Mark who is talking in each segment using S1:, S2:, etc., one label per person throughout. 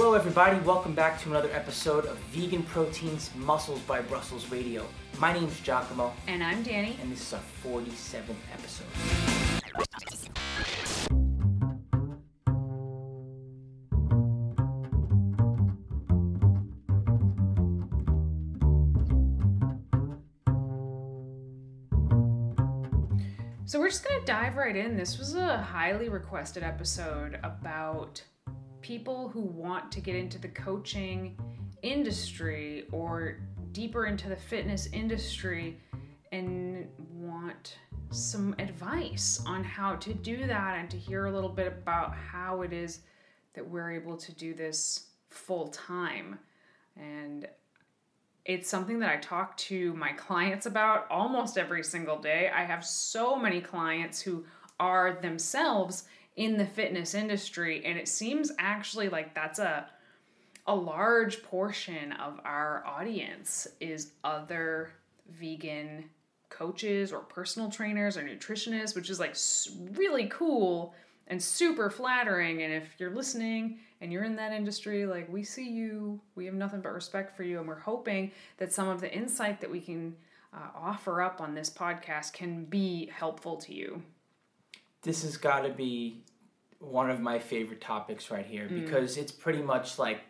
S1: Hello, everybody. Welcome back to another episode of Vegan Proteins Muscles by Brussels Radio. My name's Giacomo,
S2: And I'm Danny.
S1: and this is our 47th episode.
S2: So we're just going to dive right in. This was a highly requested episode about people who want to get into the coaching industry or deeper into the fitness industry and want some advice on how to do that and to hear a little bit about how it is that we're able to do this full time. And it's something that I talk to my clients about almost every single day. I have so many clients who are themselves in the fitness industry and it seems actually like that's a a large portion of our audience is other vegan coaches or personal trainers or nutritionists, which is like really cool and super flattering. And if you're listening and you're in that industry, like we see you, we have nothing but respect for you. And we're hoping that some of the insight that we can uh, offer up on this podcast can be helpful to you.
S1: This has got to be one of my favorite topics right here
S2: Mm.
S1: because it's pretty much like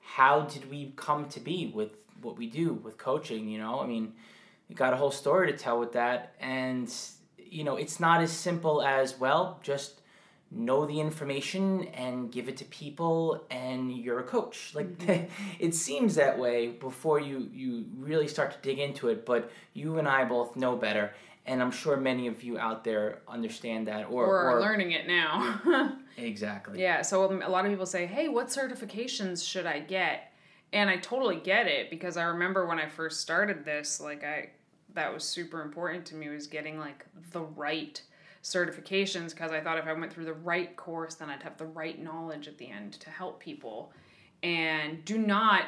S1: how did we come to be with what we do with coaching, you know? I mean, you got a whole story to tell with that and you know, it's not as simple as well, just know the information and give it to people and you're a coach like it seems that way before you you really start to dig into it but you and i both know better and i'm sure many of you out there understand that or,
S2: Or, are learning it now.
S1: exactly
S2: Yeah, so a lot of people say, "Hey, what certifications should I get?" And I totally get it because I remember when I first started this, like I that was super important to me was getting like the right certifications because I thought if I went through the right course, then I'd have the right knowledge at the end to help people. And do not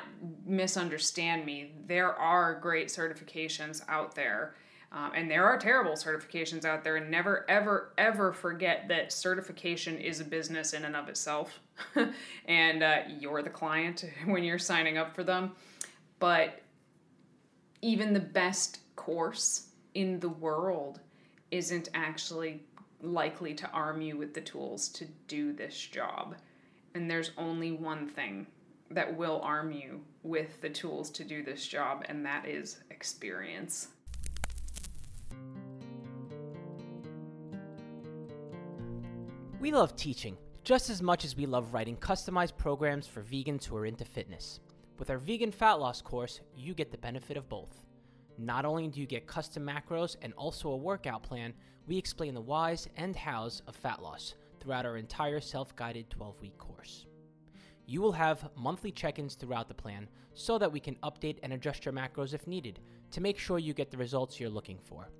S2: misunderstand me. There are great certifications out there. Um, and there are terrible certifications out there, and never, ever, ever forget that certification is a business in and of itself. and uh, you're the client when you're signing up for them. But even the best course in the world isn't actually likely to arm you with the tools to do this job. And there's only one thing that will arm you with the tools to do this job, and that is experience.
S3: We love teaching just as much as we love writing customized programs for vegans who are into fitness. With our vegan fat loss course, you get the benefit of both. Not only do you get custom macros and also a workout plan, we explain the whys and hows of fat loss throughout our entire self guided 12 week course. You will have monthly check ins throughout the plan so that we can update and adjust your macros if needed to make sure you get the results you're looking for.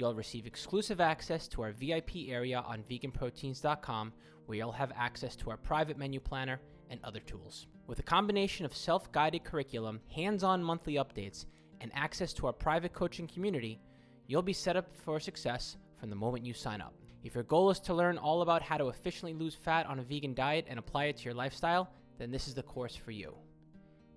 S3: You'll receive exclusive access to our VIP area on veganproteins.com, where you'll have access to our private menu planner and other tools. With a combination of self guided curriculum, hands on monthly updates, and access to our private coaching community, you'll be set up for success from the moment you sign up. If your goal is to learn all about how to efficiently lose fat on a vegan diet and apply it to your lifestyle, then this is the course for you.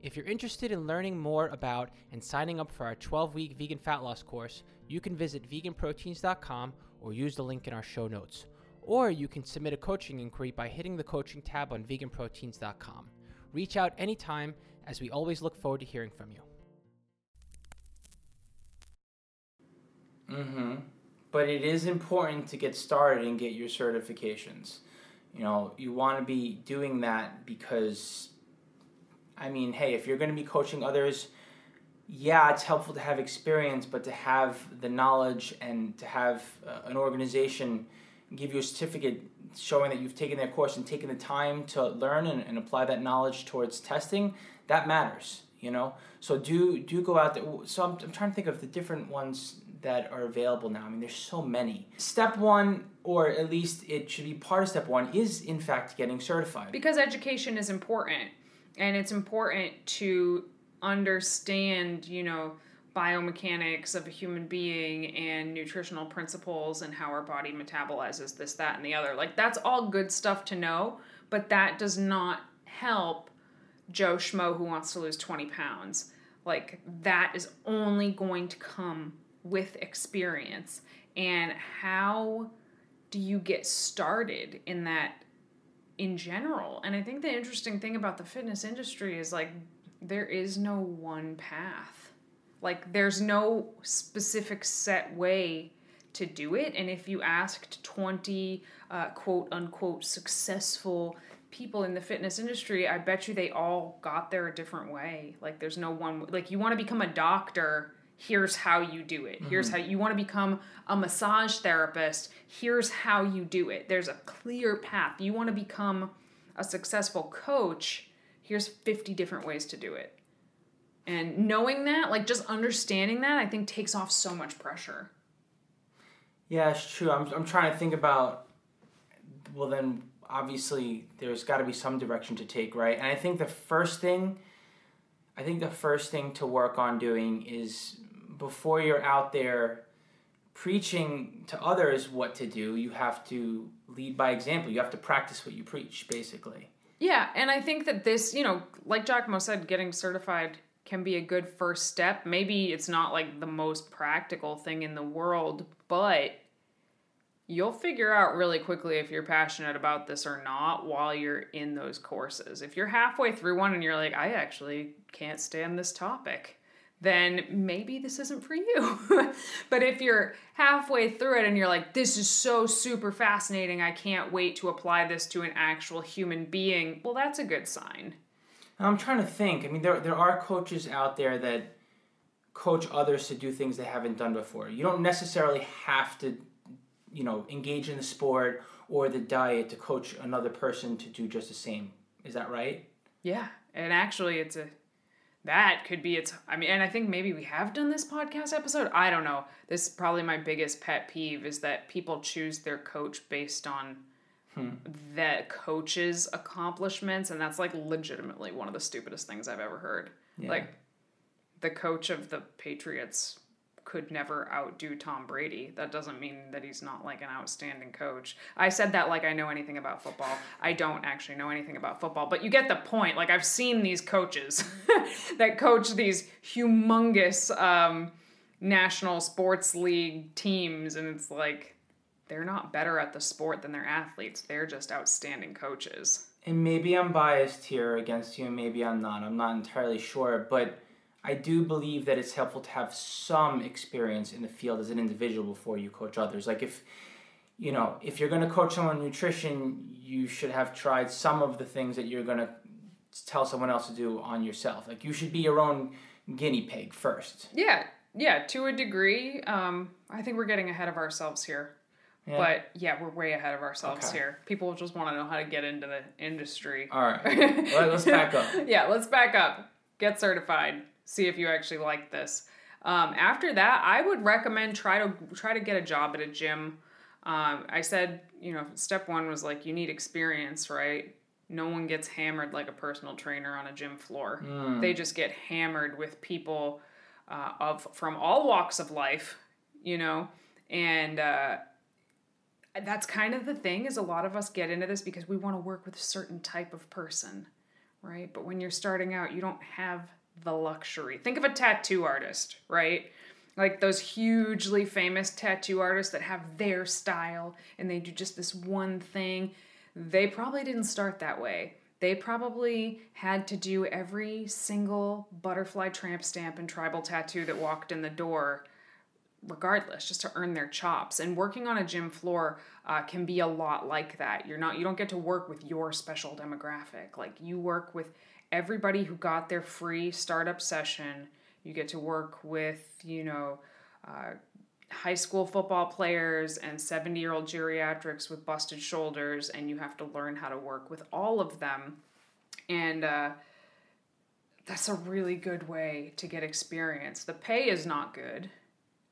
S3: If you're interested in learning more about and signing up for our 12 week vegan fat loss course, you can visit veganproteins.com or use the link in our show notes. Or you can submit a coaching inquiry by hitting the coaching tab on veganproteins.com. Reach out anytime, as we always look forward to hearing from you.
S1: Mm-hmm. But it is important to get started and get your certifications. You know, you want to be doing that because, I mean, hey, if you're going to be coaching others, yeah, it's helpful to have experience, but to have the knowledge and to have uh, an organization give you a certificate showing that you've taken their course and taken the time to learn and, and apply that knowledge towards testing, that matters, you know? So do do go out there. So I'm, I'm trying to think of the different ones that are available now. I mean, there's so many. Step one, or at least it should be part of step one, is in fact getting certified.
S2: Because education is important, and it's important to understand, you know, biomechanics of a human being and nutritional principles and how our body metabolizes this, that, and the other. Like, that's all good stuff to know, but that does not help Joe Schmo who wants to lose 20 pounds. Like, that is only going to come with experience. And how do you get started in that in general? And I think the interesting thing about the fitness industry is like, there is no one path. Like, there's no specific set way to do it. And if you asked 20 uh, quote unquote successful people in the fitness industry, I bet you they all got there a different way. Like there's no one like you want to become a doctor, here's how you do it. Here's mm-hmm. how you want to become a massage therapist, here's how you do it. There's a clear path. You want to become a successful coach, here's 50 different ways to do it. And knowing that, like just understanding that, I think takes off so much pressure.
S1: Yeah, it's true. I'm, I'm trying to think about, well, then obviously there's got to be some direction to take, right? And I think the first thing, I think the first thing to work on doing is before you're out there preaching to others what to do, you have to lead by example. You have to practice what you preach, basically.
S2: Yeah, and I think that this, you know, like Giacomo said, getting certified can be a good first step. Maybe it's not like the most practical thing in the world, but you'll figure out really quickly if you're passionate about this or not while you're in those courses. If you're halfway through one and you're like, I actually can't stand this topic, then maybe this isn't for you. but if you're halfway through it and you're like, this is so super fascinating, I can't wait to apply this to an actual human being, well, that's a good sign.
S1: I'm trying to think. I mean, there, there are coaches out there that coach others to do things they haven't done before. You don't necessarily have to you know engage in the sport or the diet to coach another person to do just the same is that right
S2: yeah and actually it's a that could be its i mean and i think maybe we have done this podcast episode i don't know this is probably my biggest pet peeve is that people choose their coach based on hmm. that coach's accomplishments and that's like legitimately one of the stupidest things i've ever heard yeah. like the coach of the patriots could never outdo Tom Brady. That doesn't mean that he's not like an outstanding coach. I said that like I know anything about football. I don't actually know anything about football, but you get the point. Like I've seen these coaches that coach these humongous um, national sports league teams, and it's like they're not better at the sport than their athletes. They're just outstanding coaches.
S1: And maybe I'm biased here against you, and maybe I'm not. I'm not entirely sure, but I do believe that it's helpful to have some experience in the field as an individual before you coach others. Like if you know, if you're going to coach someone nutrition, you should have tried some of the things that you're going to tell someone else to do on yourself. Like you should be your own guinea pig first.
S2: Yeah, yeah, to a degree. Um, I think we're getting ahead of ourselves here. Yeah. But yeah, we're way ahead of ourselves okay. here. People just want to know how to get into the industry.
S1: All right, well, let's back up.
S2: yeah, let's back up. Get certified see if you actually like this. Um, after that, I would recommend try to try to get a job at a gym. Um, I said, you know, step one was like you need experience, right? No one gets hammered like a personal trainer on a gym floor. Mm. They just get hammered with people uh, of from all walks of life, you know, and uh, that's kind of the thing. Is a lot of us get into this because we want to work with a certain type of person, right? But when you're starting out, you don't have the luxury. Think of a tattoo artist, right? Like those hugely famous tattoo artists that have their style and they do just this one thing. They probably didn't start that way. They probably had to do every single butterfly tramp stamp and tribal tattoo that walked in the door regardless just to earn their chops and working on a gym floor uh, can be a lot like that you're not you don't get to work with your special demographic like you work with everybody who got their free startup session. You get to work with, you know, uh, high school football players and 70 year old geriatrics with busted shoulders, and you have to learn how to work with all of them. And uh, that's a really good way to get experience. The pay is not good,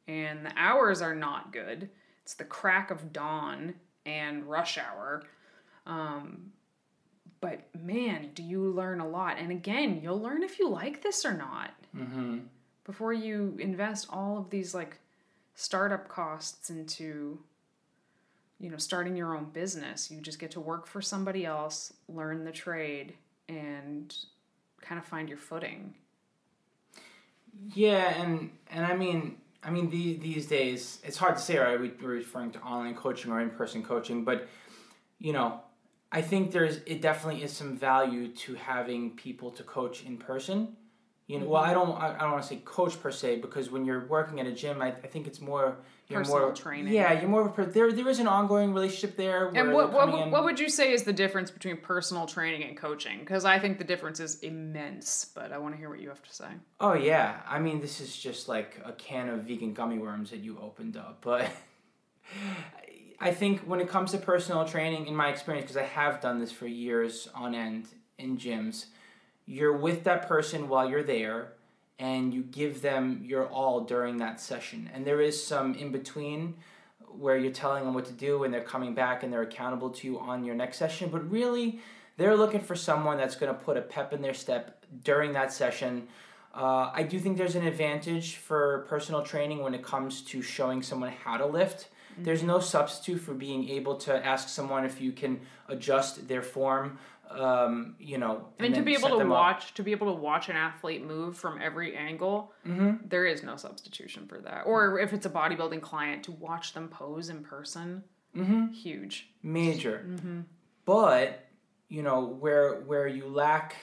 S2: and the hours are not good. It's the crack of dawn and rush hour. Um, but man, do you learn a lot. And again, you'll learn if you like this or not. Mm-hmm. Before you invest all of these like startup costs into you know starting your own business you just get to work for somebody else learn the trade and kind of find your footing.
S1: Yeah, and and I mean, I mean these these days it's hard to say. Right, we, we're referring to online coaching or in person coaching, but you know, I think there's it definitely is some value to having people to coach in person. You know, well, I don't I, I don't want to say coach per se because when you're working at a gym, I, I think it's more you're
S2: Personal
S1: more
S2: training.
S1: Yeah, you're more of a per, there. There is an ongoing relationship there.
S2: And what what,
S1: in-
S2: what would you say is the difference between personal training and coaching? Because I think the difference is immense, but I want to hear what you have to say.
S1: Oh yeah, I mean this is just like a can of vegan gummy worms that you opened up, but I think when it comes to personal training, in my experience, because I have done this for years on end in gyms, you're with that person while you're there, and you give them your all during that session, and there is some in between where you're telling them what to do and they're coming back and they're accountable to you on your next session but really they're looking for someone that's going to put a pep in their step during that session. Uh, i do think there's an advantage for personal training when it comes to showing someone how to lift there's no substitute for being able to ask someone if you can adjust their form um, you know
S2: and, mean, to be able to
S1: them up.
S2: watch to be able to watch an athlete move from every angle,
S1: Mm-hmm.
S2: there is no substitution for that. Or if it's a bodybuilding client, to watch them pose in person,
S1: Mm-hmm.
S2: huge.
S1: major
S2: Mm-hmm.
S1: but you know where where you lack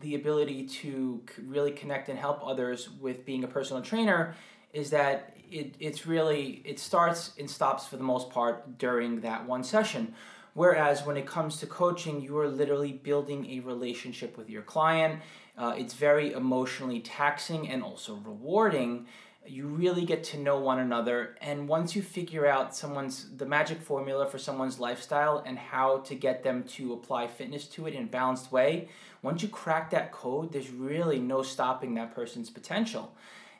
S1: the ability to really connect and help others with being a personal trainer is that it, it's really it starts and stops for the most part during that one session. Whereas when it comes to coaching you are literally building a relationship with your client. Uh, it's very emotionally taxing and also rewarding. You really get to know one another. And once you figure out someone's the magic formula for someone's lifestyle and how to get them to apply fitness to it in a balanced way once you crack that code there's really no stopping that person's potential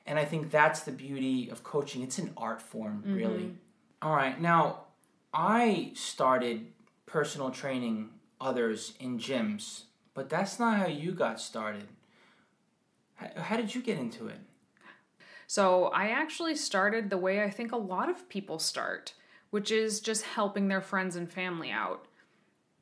S1: and i think that's the beauty of coaching. It's an art form mm-hmm. really. All right. Now i started personal training others in gyms but that's not how you got started. How, how did you get into it?
S2: So I actually started the way I think a lot of people start, which is just helping their friends and family out.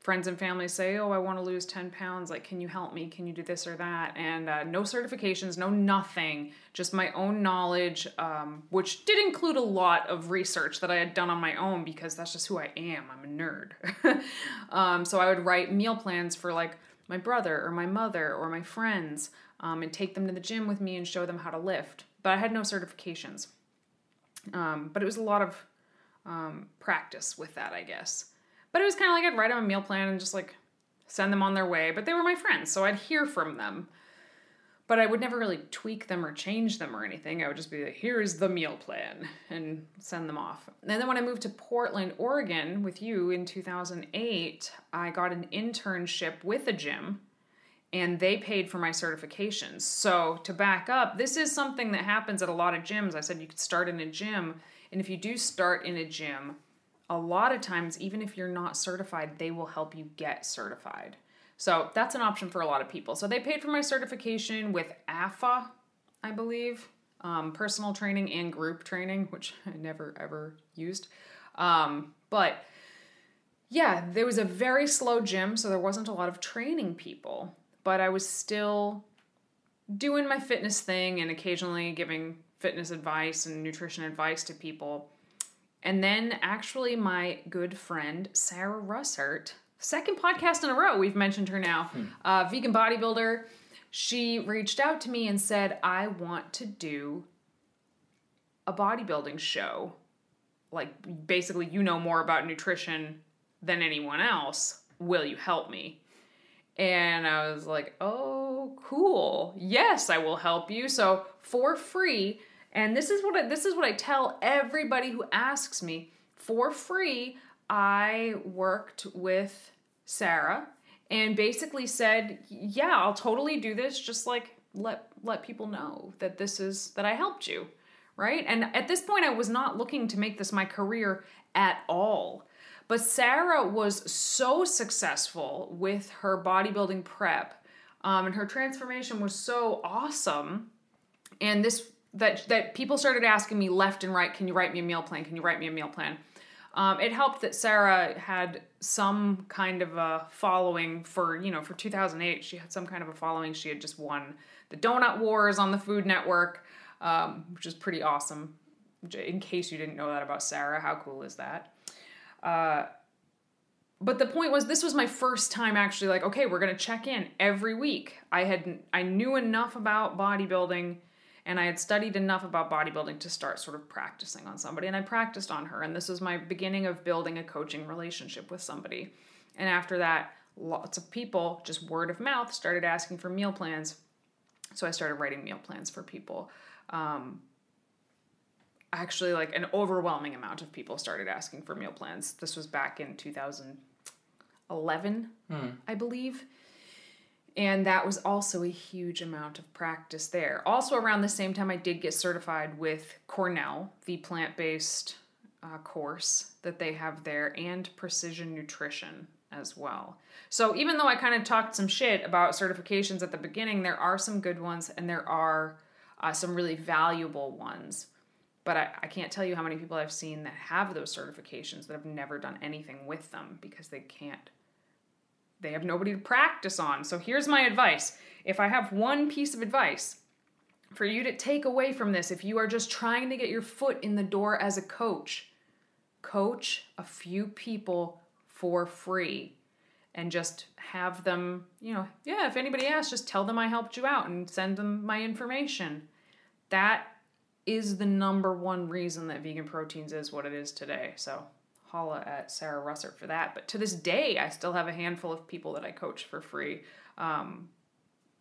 S2: Friends and family say, Oh, I want to lose 10 pounds. Like, can you help me? Can you do this or that? And uh, no certifications, no nothing, just my own knowledge, um, which did include a lot of research that I had done on my own because that's just who I am. I'm a nerd. um, so I would write meal plans for like my brother or my mother or my friends um, and take them to the gym with me and show them how to lift. But I had no certifications. Um, but it was a lot of um, practice with that, I guess. But it was kind of like I'd write them a meal plan and just like send them on their way. But they were my friends, so I'd hear from them. But I would never really tweak them or change them or anything. I would just be like, here's the meal plan and send them off. And then when I moved to Portland, Oregon with you in 2008, I got an internship with a gym and they paid for my certifications. So, to back up, this is something that happens at a lot of gyms. I said you could start in a gym, and if you do start in a gym, a lot of times, even if you're not certified, they will help you get certified. So, that's an option for a lot of people. So, they paid for my certification with AFA, I believe, um, personal training and group training, which I never ever used. Um, but yeah, there was a very slow gym, so there wasn't a lot of training people, but I was still doing my fitness thing and occasionally giving fitness advice and nutrition advice to people. And then actually, my good friend Sarah Russert, second podcast in a row, we've mentioned her now, uh, vegan bodybuilder, she reached out to me and said, I want to do a bodybuilding show. Like, basically, you know more about nutrition than anyone else. Will you help me? And I was like, oh, cool. Yes, I will help you. So for free. And this is what I, this is what I tell everybody who asks me for free. I worked with Sarah and basically said, yeah, I'll totally do this. Just like let let people know that this is that I helped you, right? And at this point, I was not looking to make this my career at all. But Sarah was so successful with her bodybuilding prep, um, and her transformation was so awesome. And this that that people started asking me left and right, "Can you write me a meal plan? Can you write me a meal plan?" Um, it helped that Sarah had some kind of a following for, you know, for 2008. She had some kind of a following. She had just won the Donut Wars on the Food Network, um, which is pretty awesome. In case you didn't know that about Sarah, how cool is that? Uh, but the point was this was my first time actually like okay we're going to check in every week i had i knew enough about bodybuilding and i had studied enough about bodybuilding to start sort of practicing on somebody. And i practiced on her. And this was my beginning of building a coaching relationship with somebody. And after that lots of people just word of mouth started asking for meal plans. So i started writing meal plans for people. Um, actually like an overwhelming amount of people started asking for meal plans. This was back in 2011, mm. I believe. And that was also a huge amount of practice there. Also, around the same time, I did get certified with Cornell, the plant based uh, course that they have there, and precision nutrition as well. So, even though I kind of talked some shit about certifications at the beginning, there are some good ones and there are uh, some really valuable ones. But I, I can't tell you how many people I've seen that have those certifications that have never done anything with them because they can't they have nobody to practice on. So here's my advice. If I have one piece of advice for you to take away from this, if you are just trying to get your foot in the door as a coach, coach a few people for free and just have them, you know, yeah, if anybody asks, just tell them I helped you out and send them my information. That is the number one reason that vegan proteins is what it is today. So holla at Sarah Russert for that. But to this day, I still have a handful of people that I coach for free um,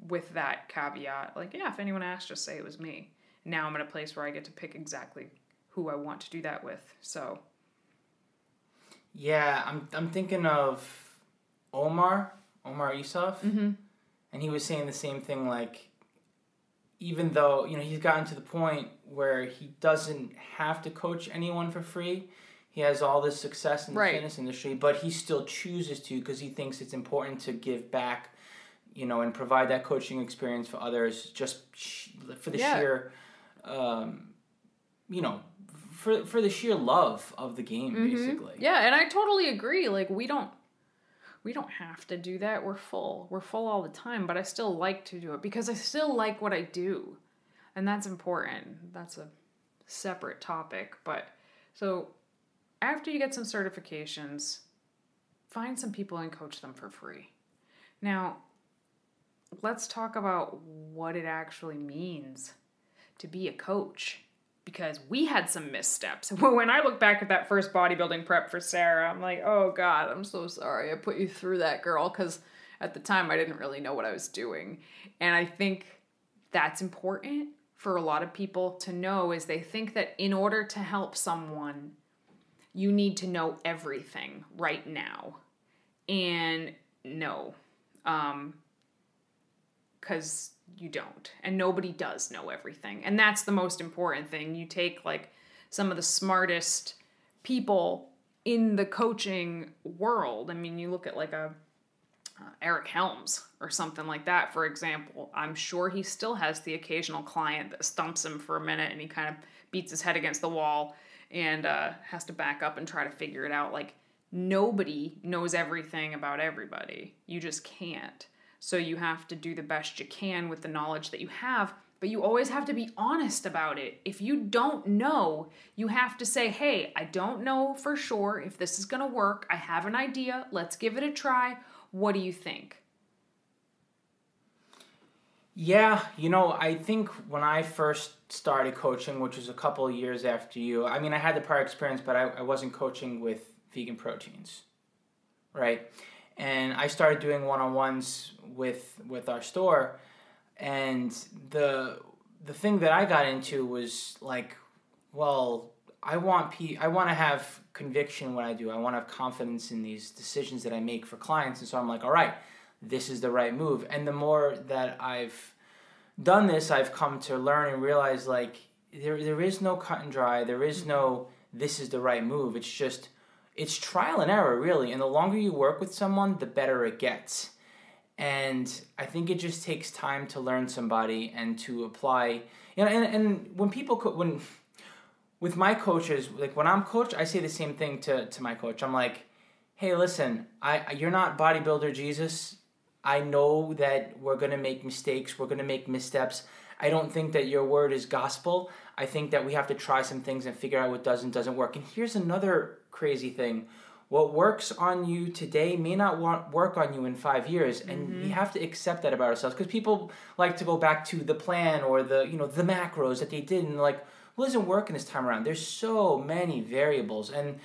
S2: with that caveat. Like, yeah, if anyone asks, just say it was me. Now I'm at a place where I get to pick exactly who I want to do that with. So.
S1: Yeah, I'm, I'm thinking of Omar, Omar Isuf. Mm-hmm. And he was saying the same thing like, even though, you know, he's gotten to the point where he doesn't have to coach anyone for free he has all this success in the right. fitness industry, but he still chooses to because he thinks it's important to give back, you know, and provide that coaching experience for others, just for the yeah. sheer, um, you know, for for the sheer love of the game, mm-hmm. basically.
S2: Yeah, and I totally agree. Like we don't. We don't have to do that. We're full. We're full all the time, but I still like to do it because I still like what I do. And that's important. That's a separate topic, but so after you get some certifications, find some people and coach them for free. Now, let's talk about what it actually means to be a coach because we had some missteps. When I look back at that first bodybuilding prep for Sarah, I'm like, oh God, I'm so sorry I put you through that, girl, because at the time I didn't really know what I was doing. And I think that's important for a lot of people to know is they think that in order to help someone you need to know everything right now. And no, um, because you don't. And nobody does know everything. And that's the most important thing. You take like some of the smartest people in the coaching world. I mean, you look at like a uh, Eric Helms or something like that, for example. I'm sure he still has the occasional client that stumps him for a minute and he kind of beats his head against the wall and uh, has to back up and try to figure it out. Like, nobody knows everything about everybody. You just can't. So, you have to do the best you can with the knowledge that you have, but you always have to be honest about it. If you don't know, you have to say, hey, I don't know for sure if this is gonna work. I have an idea. Let's give it a try. What do you think?
S1: Yeah, you know, I think when I first started coaching, which was a couple of years after you, I mean, I had the prior experience, but I, I wasn't coaching with vegan proteins, right? And I started doing one on ones with with our store, and the the thing that I got into was like, well, I want p I want to have conviction when I do. I want to have confidence in these decisions that I make for clients, and so I'm like, all right this is the right move. And the more that I've done this, I've come to learn and realize like there there is no cut and dry. There is no this is the right move. It's just it's trial and error really. And the longer you work with someone, the better it gets. And I think it just takes time to learn somebody and to apply. You know, and, and when people when with my coaches, like when I'm coach, I say the same thing to, to my coach. I'm like, hey, listen, I you're not bodybuilder Jesus. I know that we're gonna make mistakes, we're gonna make missteps. I don't think that your word is gospel. I think that we have to try some things and figure out what does and doesn't work. And here's another crazy thing. What works on you today may not want, work on you in five years, and mm-hmm. we have to accept that about ourselves. Because people like to go back to the plan or the you know the macros that they did, and like, well, isn't working this time around. There's so many variables, and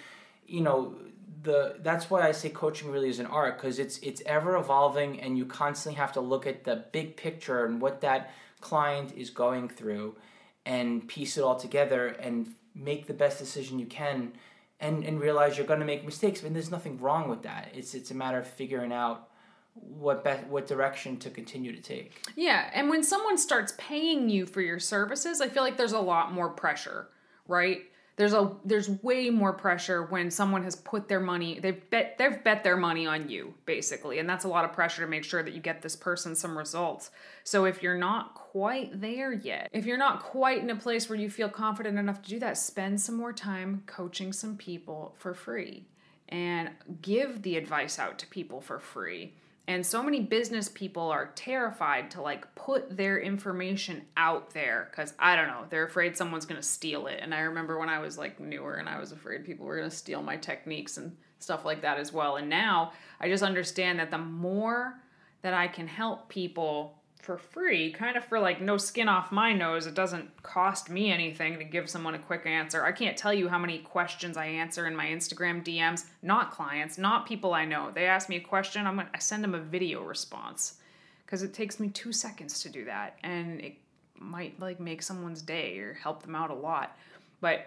S1: you know the that's why I say coaching really is an art because it's it's ever evolving, and you constantly have to look at the big picture and what that client is going through and piece it all together and make the best decision you can and, and realize you're going to make mistakes and there's nothing wrong with that. It's it's a matter of figuring out what be- what direction to continue to take.
S2: Yeah and when someone starts paying you for your services i feel like there's a lot more pressure right there's a there's way more pressure when someone has put their money they've bet they've bet their money on you basically. And that's a lot of pressure to make sure that you get this person some results. So if you're not quite there yet if you're not quite in a place where you feel confident enough to do that spend some more time coaching some people for free. And give the advice out to people for free and so many business people are terrified to like put their information out there because I don't know, they're afraid someone's to steal it. And I remember when I was like newer and I was afraid people were to steal my techniques and stuff like that as well. And now I just understand that the more that I can help people for free, kind of for like no skin off my nose. It doesn't cost me anything to give someone a quick answer. I can't tell you how many questions I answer in my Instagram DMs, not clients, not people I know. They ask me a question, I'm gonna I send them a video response because it takes me 2 seconds to do that and it might like make someone's day or help them out a lot. But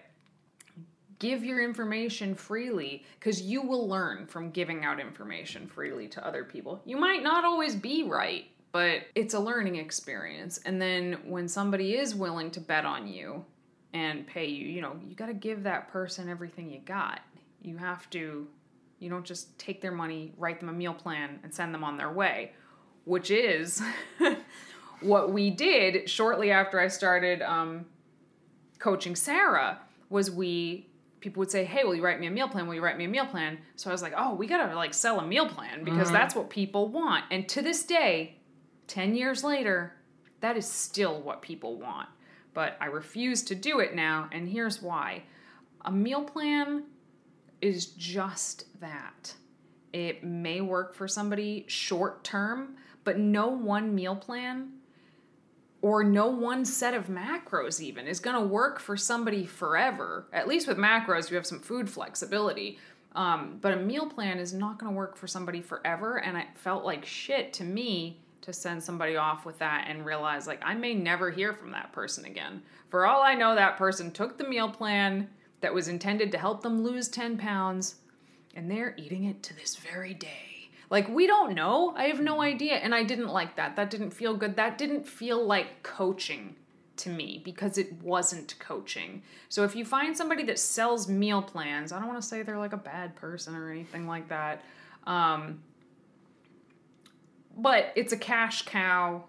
S2: give your information freely because you will learn from giving out information freely to other people. You might not always be right, but it's a learning experience. And then when somebody is willing to bet on you and pay you, you know, you got to give that person everything you got. You have to, you don't just take their money, write them a meal plan, and send them on their way, which is what we did shortly after I started um, coaching Sarah. Was we people would say, "Hey, will you write me a meal plan? Will you write me a meal plan?" So I was like, "Oh, we gotta like sell a meal plan because mm-hmm. that's what people want." And to this day, 10 years later, that is still what people want. But I refuse to do it now, and here's why. A meal plan is just that. It may work for somebody short term, but no one meal plan or no one set of macros even is going to work for somebody forever. At least with macros, you have some food flexibility. Um, but a meal plan is not going to work for somebody forever. And it felt like shit to me to send somebody off with that and realize like I may never hear from that person again. For all I know, that person took the meal plan that was intended to help them lose 10 pounds and they're eating it to this very day. Like, we don't know. I have no idea. And I didn't like that. That didn't feel good. That didn't feel like coaching to me because it wasn't coaching. So if you find somebody that sells meal plans, I don't want to say they're like a bad person or anything like that. Um, but it's a cash cow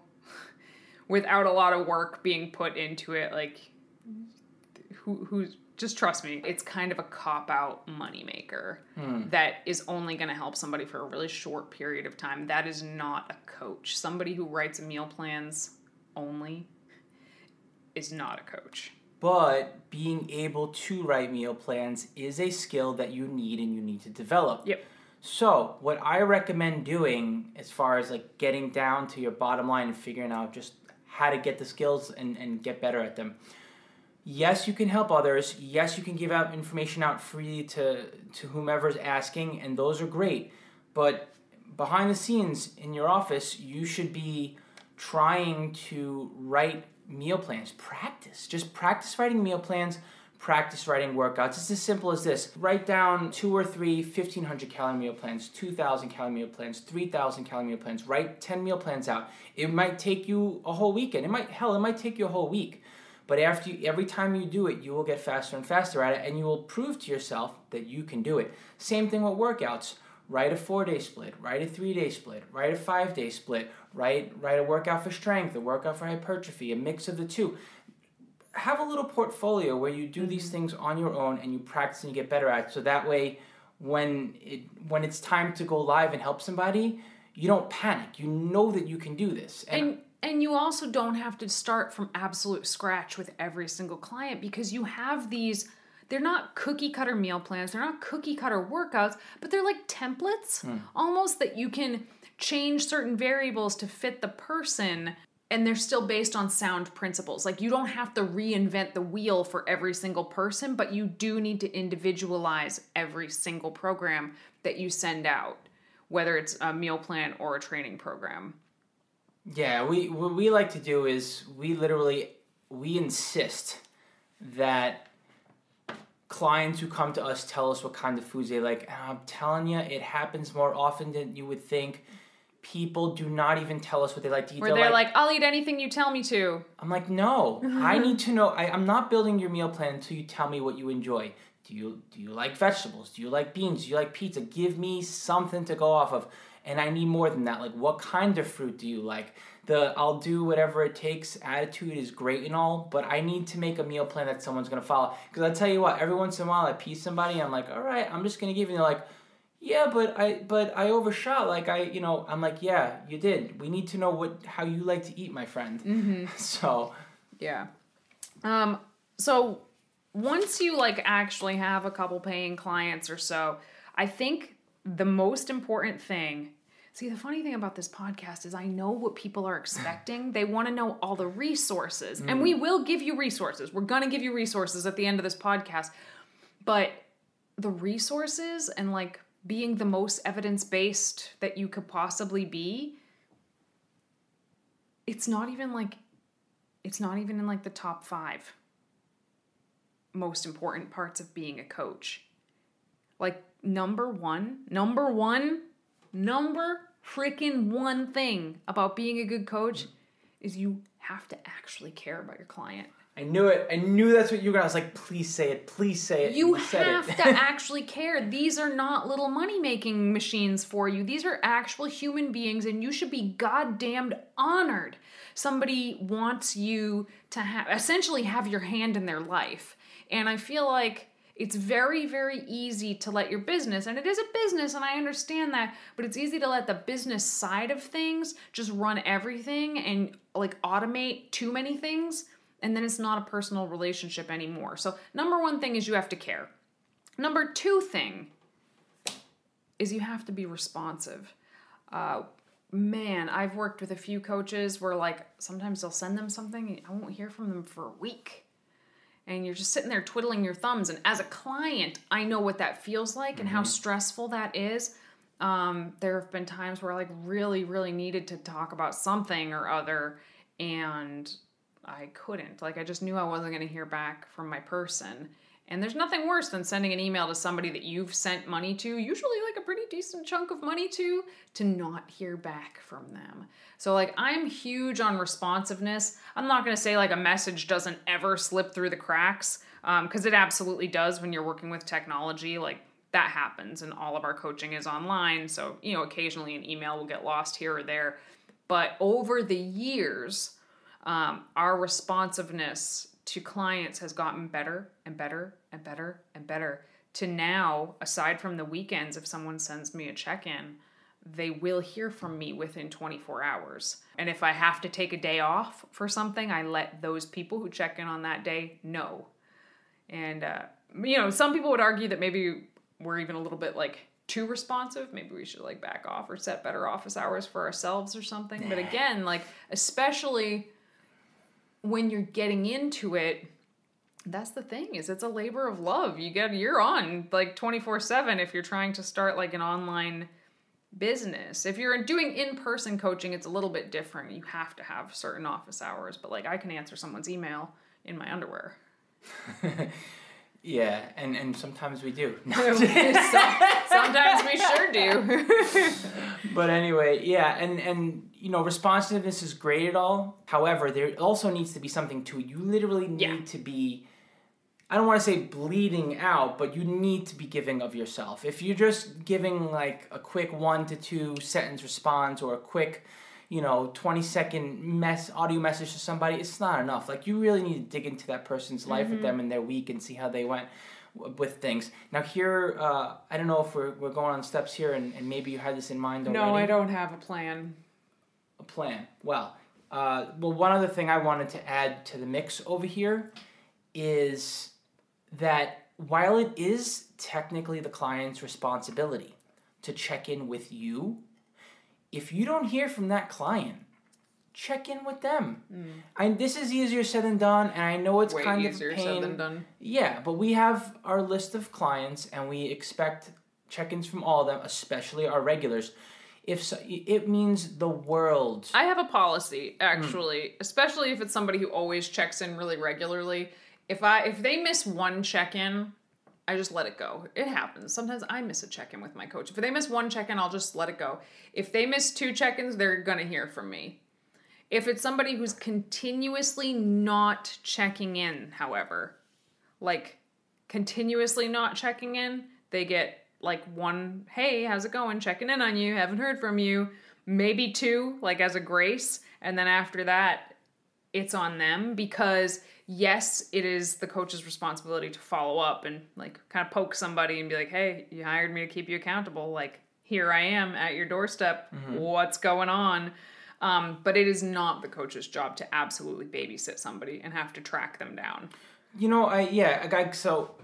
S2: without a lot of work being put into it. Like, who who's just trust me, it's kind of a cop out moneymaker hmm. that is only going to help somebody for a really short period of time. That is not a coach. Somebody who writes meal plans only is not a coach.
S1: But being able to write meal plans is a skill that you need and you need to develop.
S2: Yep.
S1: So, what I recommend doing as far as like getting down to your bottom line and figuring out just how to get the skills and, and get better at them. Yes, you can help others. Yes, you can give out information out free to, to whomever's asking, and those are great. But behind the scenes in your office, you should be trying to write meal plans. Practice. Just practice writing meal plans practice writing workouts. It's as simple as this. Write down two or three 1500 calorie meal plans, 2000 calorie meal plans, 3000 calorie meal plans. Write 10 meal plans out. It might take you a whole weekend. It might, hell, it might take you a whole week. But after you, every time you do it, you will get faster and faster at it, and you will prove to yourself that you can do it. Same thing with workouts. Write a four day split, write a three day split, write a five day split, write, write a workout for strength, a workout for hypertrophy, a mix of the two have a little portfolio where you do these mm-hmm. things on your own and you practice and you get better at it. So that way, when it when it's time to go live and help somebody, you don't panic. You know that you can do this.
S2: and and you also don't have to start from absolute scratch with every single client because you have these they're not cookie cutter meal plans they're not cookie cutter workouts but they're like templates hmm. almost that you can change certain variables to fit the person and they're still based on sound principles like you don't have to reinvent the wheel for every single person but you do need to individualize every single program that you send out whether it's a meal plan or a training program
S1: Yeah, we what we like to do is we literally we insist that clients who come to us tell us what kind of foods they like. And I'm telling you, it happens more often than you would think. People do not even tell us what they like to eat.
S2: Where they're like, I'll eat anything you tell me to.
S1: I'm like, no, I need to know. I, I'm not building your meal plan until you tell me what you enjoy. Do you do you like vegetables? Do you like beans? Do you like pizza? Give me something to go off of. And I need more than that. Like, what kind of fruit do you like? The I'll do whatever it takes attitude is great and all, but I need to make a meal plan that someone's gonna follow. Because I tell you what, every once in a while I piece somebody, I'm like, all right, I'm just gonna give you. And they're like, yeah, but I but I overshot. Like I, you know, I'm like, yeah, you did. We need to know what how you like to eat, my friend. Mm-hmm. So.
S2: Yeah. Um, so once you like actually have a couple paying clients or so, I think the most important thing. See, the funny thing about this podcast is I know what people are expecting. they want to know all the resources, and we will give you resources. We're going to give you resources at the end of this podcast. But the resources and like being the most evidence based that you could possibly be, it's not even like it's not even in like the top five most important parts of being a coach. Like number one, number one, number freaking one thing about being a good coach is you have to actually care about your client.
S1: I knew it. I knew that's what you were gonna. I was like, please say it. Please say it.
S2: You
S1: said
S2: have
S1: it.
S2: to actually care. These are not little money making machines for you. These are actual human beings, and you should be goddamned honored. Somebody wants you to have essentially have your hand in their life. And I feel like it's very, very easy to let your business, and it is a business, and I understand that, but it's easy to let the business side of things just run everything and like automate too many things and then it's not a personal relationship anymore. So, number one thing is you have to care. Number two thing is you have to be responsive. Uh, man, I've worked with a few coaches where, like, sometimes they'll send them something, and I won't hear from them for a week. And you're just sitting there twiddling your thumbs. And as a client, I know what that feels like and how stressful that is. Um, there have been times where I like really, really needed to talk about something or other, and I couldn't. Like I just knew I wasn't going to hear back from my person. And there's nothing worse than sending an email to somebody that you've sent money to, usually like a pretty decent chunk of money to, to not hear back from them. So like I'm huge on responsiveness. I'm not to say like a message doesn't ever slip through the cracks um, because it absolutely does when you're working with technology. Like that happens, and all of our coaching is online. So you know occasionally an email will get lost here or there. But over the years, um, our responsiveness to clients has gotten better and better and better and better. To now aside from the weekends if someone sends me a check-in they will hear from me within 24 hours. And if i have to take a day off for something i let those people who check in on that day know. And uh, you know some people would argue that maybe we're even a little bit like too responsive. Maybe we should like back off or set better office hours for ourselves or something. But again like especially when you're getting into it that's the thing is it's a labor of love. You get you're on like 24/7 if you're trying to start like an online business. If you're doing in-person coaching it's a little bit different. You have to have certain office hours but like I can answer someone's email in my underwear
S1: yeah, and and sometimes we do.
S2: sometimes we sure do
S1: but anyway, yeah, and and you know, responsiveness is great at all. However, there also needs to be something to it. You literally need
S2: Yeah.
S1: to be. I don't want to say bleeding out, but you need to be giving of yourself. If you're just giving like a quick one to two sentence response or a quick, you know 20 second mess audio message to somebody it's not enough like you really need to dig into that person's life with them in their week and see how they went w- with things now here uh, i don't know if we're, we're going on steps here and, and maybe you had this in mind already
S2: No, I don't have a plan.
S1: a plan. Well, uh, well, one other thing I wanted to add to the mix over here is that while it is technically the client's responsibility to check in with you, if you don't hear from that client, check in with them. Mm. And this is easier said than done, and I know it's
S2: Way
S1: kind of pain.
S2: said than done.
S1: Yeah, but we have our list of clients and we expect check-ins from all of them, especially our regulars. If so, it means the world.
S2: I have a policy mm. actually, especially if it's somebody who always checks in really regularly. If I if they miss one check-in, I just let it go. It happens. Sometimes I miss a check-in with my coach. If they miss one check-in, I'll just let it go. If they miss two check-ins, they're going to hear from me. If it's somebody who's continuously not checking in, however, like continuously not checking in, they get like one, hey, how's it going? Checking in on you, haven't heard from you. Maybe two, like as a grace. And then after that, it's on them because yes, it is the coach's responsibility to follow up and like kind of poke somebody and be like, hey, you hired me to keep you accountable. Like, here I am at your doorstep. What's going on? Um, but it is not the coach's job to absolutely babysit somebody and have to track them down.
S1: You know, I yeah, I- so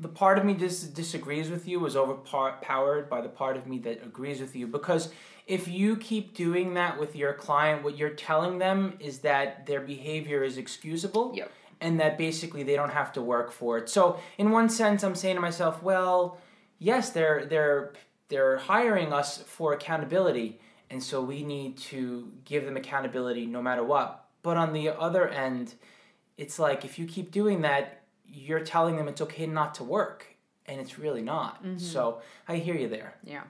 S1: the part of me dis- disagrees with you is overpowered by the part of me that agrees with you because if you keep doing that with your client, what you're telling them is that their behavior is excusable.
S2: Yep.
S1: And that basically they don't have to work for it. So in one sense, I'm saying to myself, well, yes, they're they're they're hiring us for accountability, and so we need to give them accountability no matter what. But on the other end, it's like if you keep doing that, you're telling them it's okay not to work, and it's really not. Mm-hmm. So I hear you there.
S2: Yeah.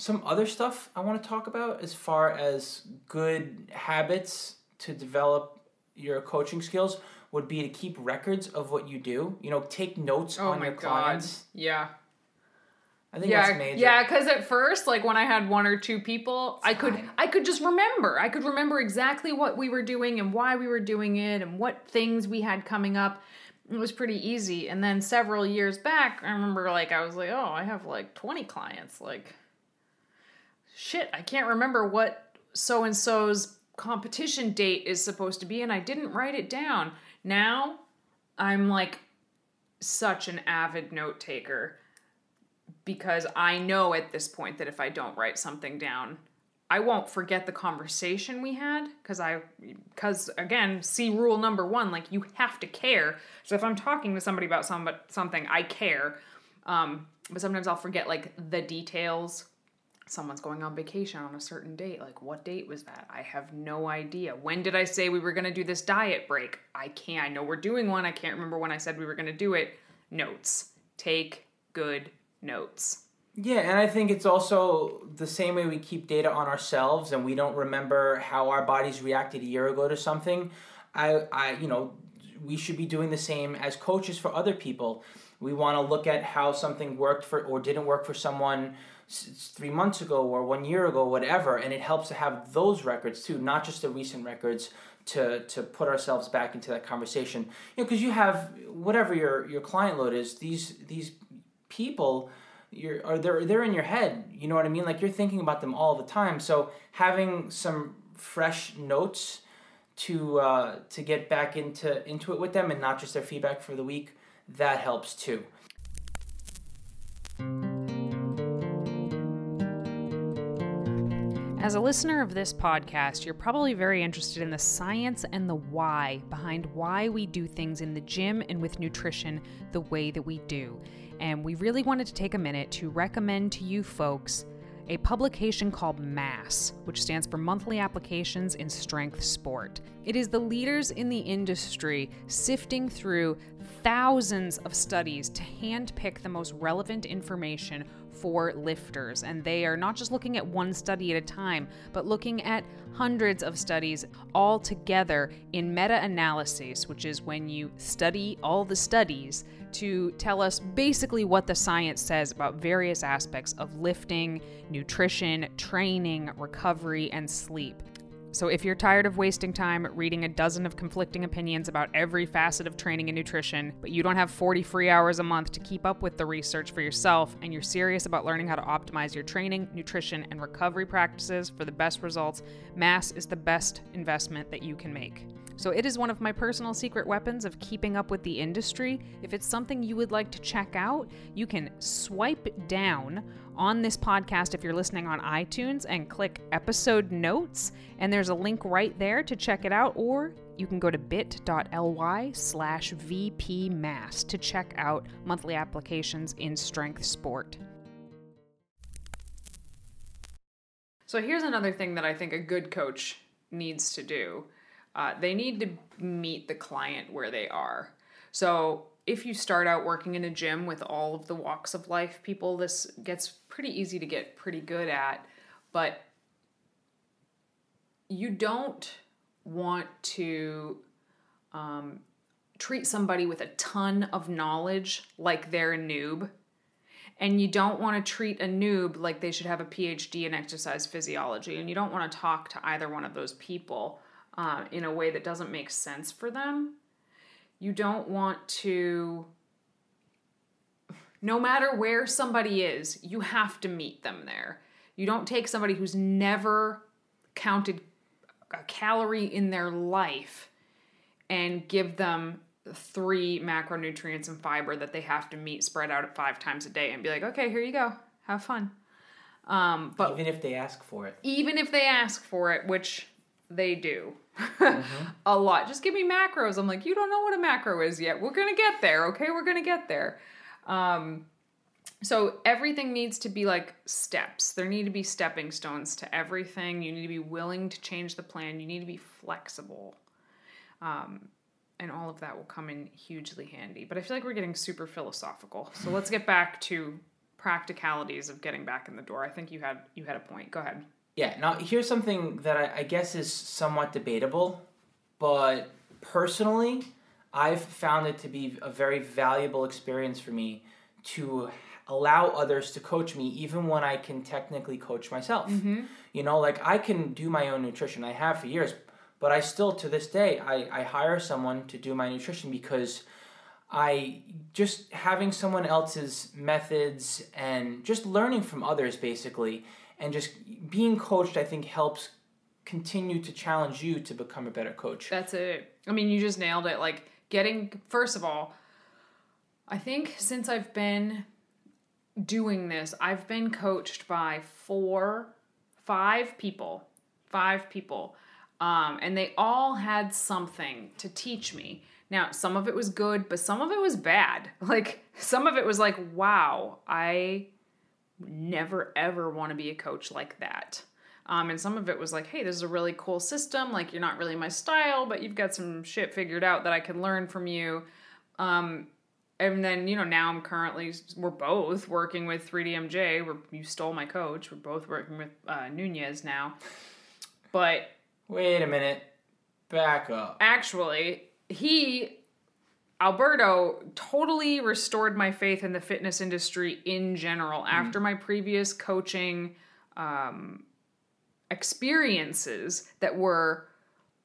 S1: Some other stuff I want to talk about as far as good habits to develop your coaching skills would be to keep records of what you do. You know, take notes
S2: Oh
S1: on your
S2: god.
S1: clients.
S2: Yeah.
S1: I think
S2: yeah,
S1: that's major.
S2: yeah. Because at first, like when I had one or two people, I could
S1: Fine.
S2: I could just remember. I could remember exactly what we were doing and why we were doing it and what things we had coming up. It was pretty easy. And then several years back, I remember like I was like, oh, I have like twenty clients. Like, shit, I can't remember what so and so's competition date is supposed to be, and I didn't write it down. Now, I'm like such an avid note taker because I know at this point that if I don't write something down, I won't forget the conversation we had because I because again, see rule number 1, like you have to care. So if I'm talking to somebody about some something, I care. Um but sometimes I'll forget like the details. Someone's going on vacation on a certain date. Like, what date was that? I have no idea. When did I say we were going to do this diet break? I can't. I know we're doing one. I can't remember when I said we were going to do it. Notes. Take good notes.
S1: Yeah, and I think it's also the same way we keep data on ourselves and we don't remember how our bodies reacted a year ago to something. I, I, you know, we should be doing the same as coaches for other people. We want to look at how something worked for or didn't work for someone three months ago or one year ago, whatever, and it helps to have those records too, not just the recent records to to put ourselves back into that conversation. You know, because you have whatever your your client load is, these these people you're or they're they're in your head. You know what I mean? Like you're thinking about them all the time. So having some fresh notes to uh, to get back into into it with them and not just their feedback for the week, that helps too.
S2: As a listener of this podcast, you're probably very interested in the science and the why behind why we do things in the gym and with nutrition the way that we do. And we really wanted to take a minute to recommend to you folks a publication called MASS, which stands for Monthly Applications in Strength Sport. It is the leaders in the industry sifting through thousands of studies to handpick the most relevant information for lifters. And they are not just looking at one study at a time, but looking at hundreds of studies all together in meta analyses, which is when you study all the studies to tell us basically what the science says about various aspects of lifting, nutrition, training, recovery, and sleep. So, if you're tired of wasting time reading a dozen of conflicting opinions about every facet of training and nutrition, but you don't have 40 free hours a month to keep up with the research for yourself, and you're serious about learning how to optimize your training, nutrition, and recovery practices for the best results, Mass is the best investment that you can make. So, it is one of my personal secret weapons of keeping up with the industry. If it's something you would like to check out, you can swipe down on this podcast if you're listening on iTunes and click episode notes, and there's a link right there to check it out, or you can go to bit.ly slash vpmass to check out monthly applications in strength sport. So here's another thing that I think a good coach needs to do. Uh, they need to meet the client where they are. So if you start out working in a gym with all of the walks of life people, this gets pretty easy to get pretty good at. But you don't want to um, treat somebody with a ton of knowledge like they're a noob. And you don't want to treat a noob like they should have a PhD in exercise physiology. And you don't want to talk to either one of those people uh, in a way that doesn't make sense for them you don't want to no matter where somebody is, you have to meet them there. You don't take somebody who's never counted a calorie in their life and give them three macronutrients and fiber that they have to meet spread out at five times a day and be like, okay, here you go, have fun. Um, but
S1: even if they ask for it,
S2: even if they ask for it, which they do, mm-hmm. a lot. Just give me macros. I'm like, you don't know what a macro is yet. We're gonna get there, okay? We're gonna get there. Um, so everything needs to be like steps. There need to be stepping stones to everything. You need to be willing to change the plan. You need to be flexible. Um, and all of that will come in hugely handy. But I feel like we're getting super philosophical. So let's get back to practicalities of getting back in the door. I think you had you had a point. Go ahead.
S1: Yeah, now here's something that I, I guess is somewhat debatable, but personally, I've found it to be a very valuable experience for me to allow others to coach me even when I can technically coach myself. Mm-hmm. You know, like I can do my own nutrition. I have for years, but I still to this day I, I hire someone to do my nutrition because I just having someone else's methods and just learning from others basically and just being coached i think helps continue to challenge you to become a better coach.
S2: That's it. I mean you just nailed it. Like getting first of all i think since i've been doing this i've been coached by four five people five people um, and they all had something to teach me. Now some of it was good but some of it was bad. Like some of it was like wow i never ever want to be a coach like that. Um, and some of it was like, hey, this is a really cool system. Like, you're not really my style, but you've got some shit figured out that I can learn from you. Um, and then, you know, now I'm currently, we're both working with 3DMJ. We're, you stole my coach. We're both working with uh, Nunez now. But.
S1: Wait a minute. Back up.
S2: Actually, he Alberto totally restored my faith in the fitness industry in general mm-hmm. after my previous coaching um, experiences that were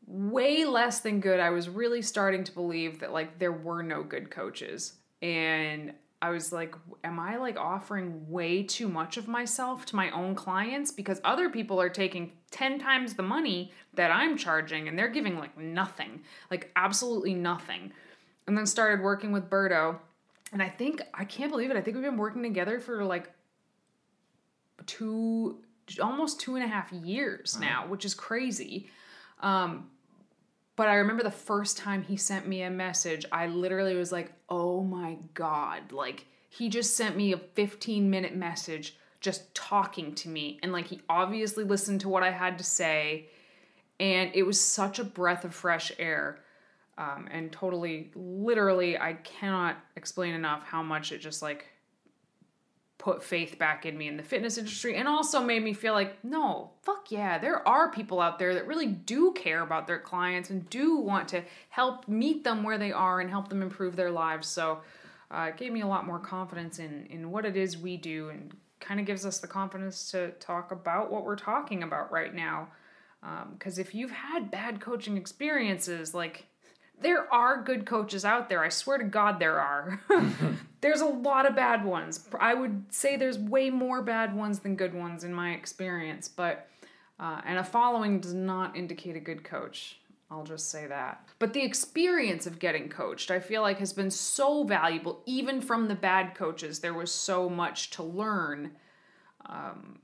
S2: way less than good. I was really starting to believe that like there were no good coaches. And I was like, am I like offering way too much of myself to my own clients? Because other people are taking 10 times the money that I'm charging and they're giving like nothing, like absolutely nothing and then started working with Berto. And I think I can't believe it. I think we've been working together for like two, almost two and a half years now, which is crazy. Um, but I remember the first time he sent me a message, I literally was like, "Oh my god!" Like he just sent me a 15 minute message just talking to me, and like he obviously listened to what I had to say, and it was such a breath of fresh air um, and totally literally i cannot explain enough how much it just like put faith back in me in the fitness industry and also made me feel like no fuck yeah there are people out there that really do care about their clients and do want to help meet them where they are and help them improve their lives. So uh, it gave me a lot more confidence in in what it is we do and kind of gives us the confidence to talk about what we're talking about right now. Because um, if you've had bad coaching experiences, like there are good coaches out there. I swear to God, there are. there's a lot of bad ones. I would say there's way more bad ones than good ones in my experience. But uh, and a following does not indicate a good coach. I'll just say that. But the experience of getting coached, I feel like, has been so valuable. Even from the bad coaches, there was so much to learn um,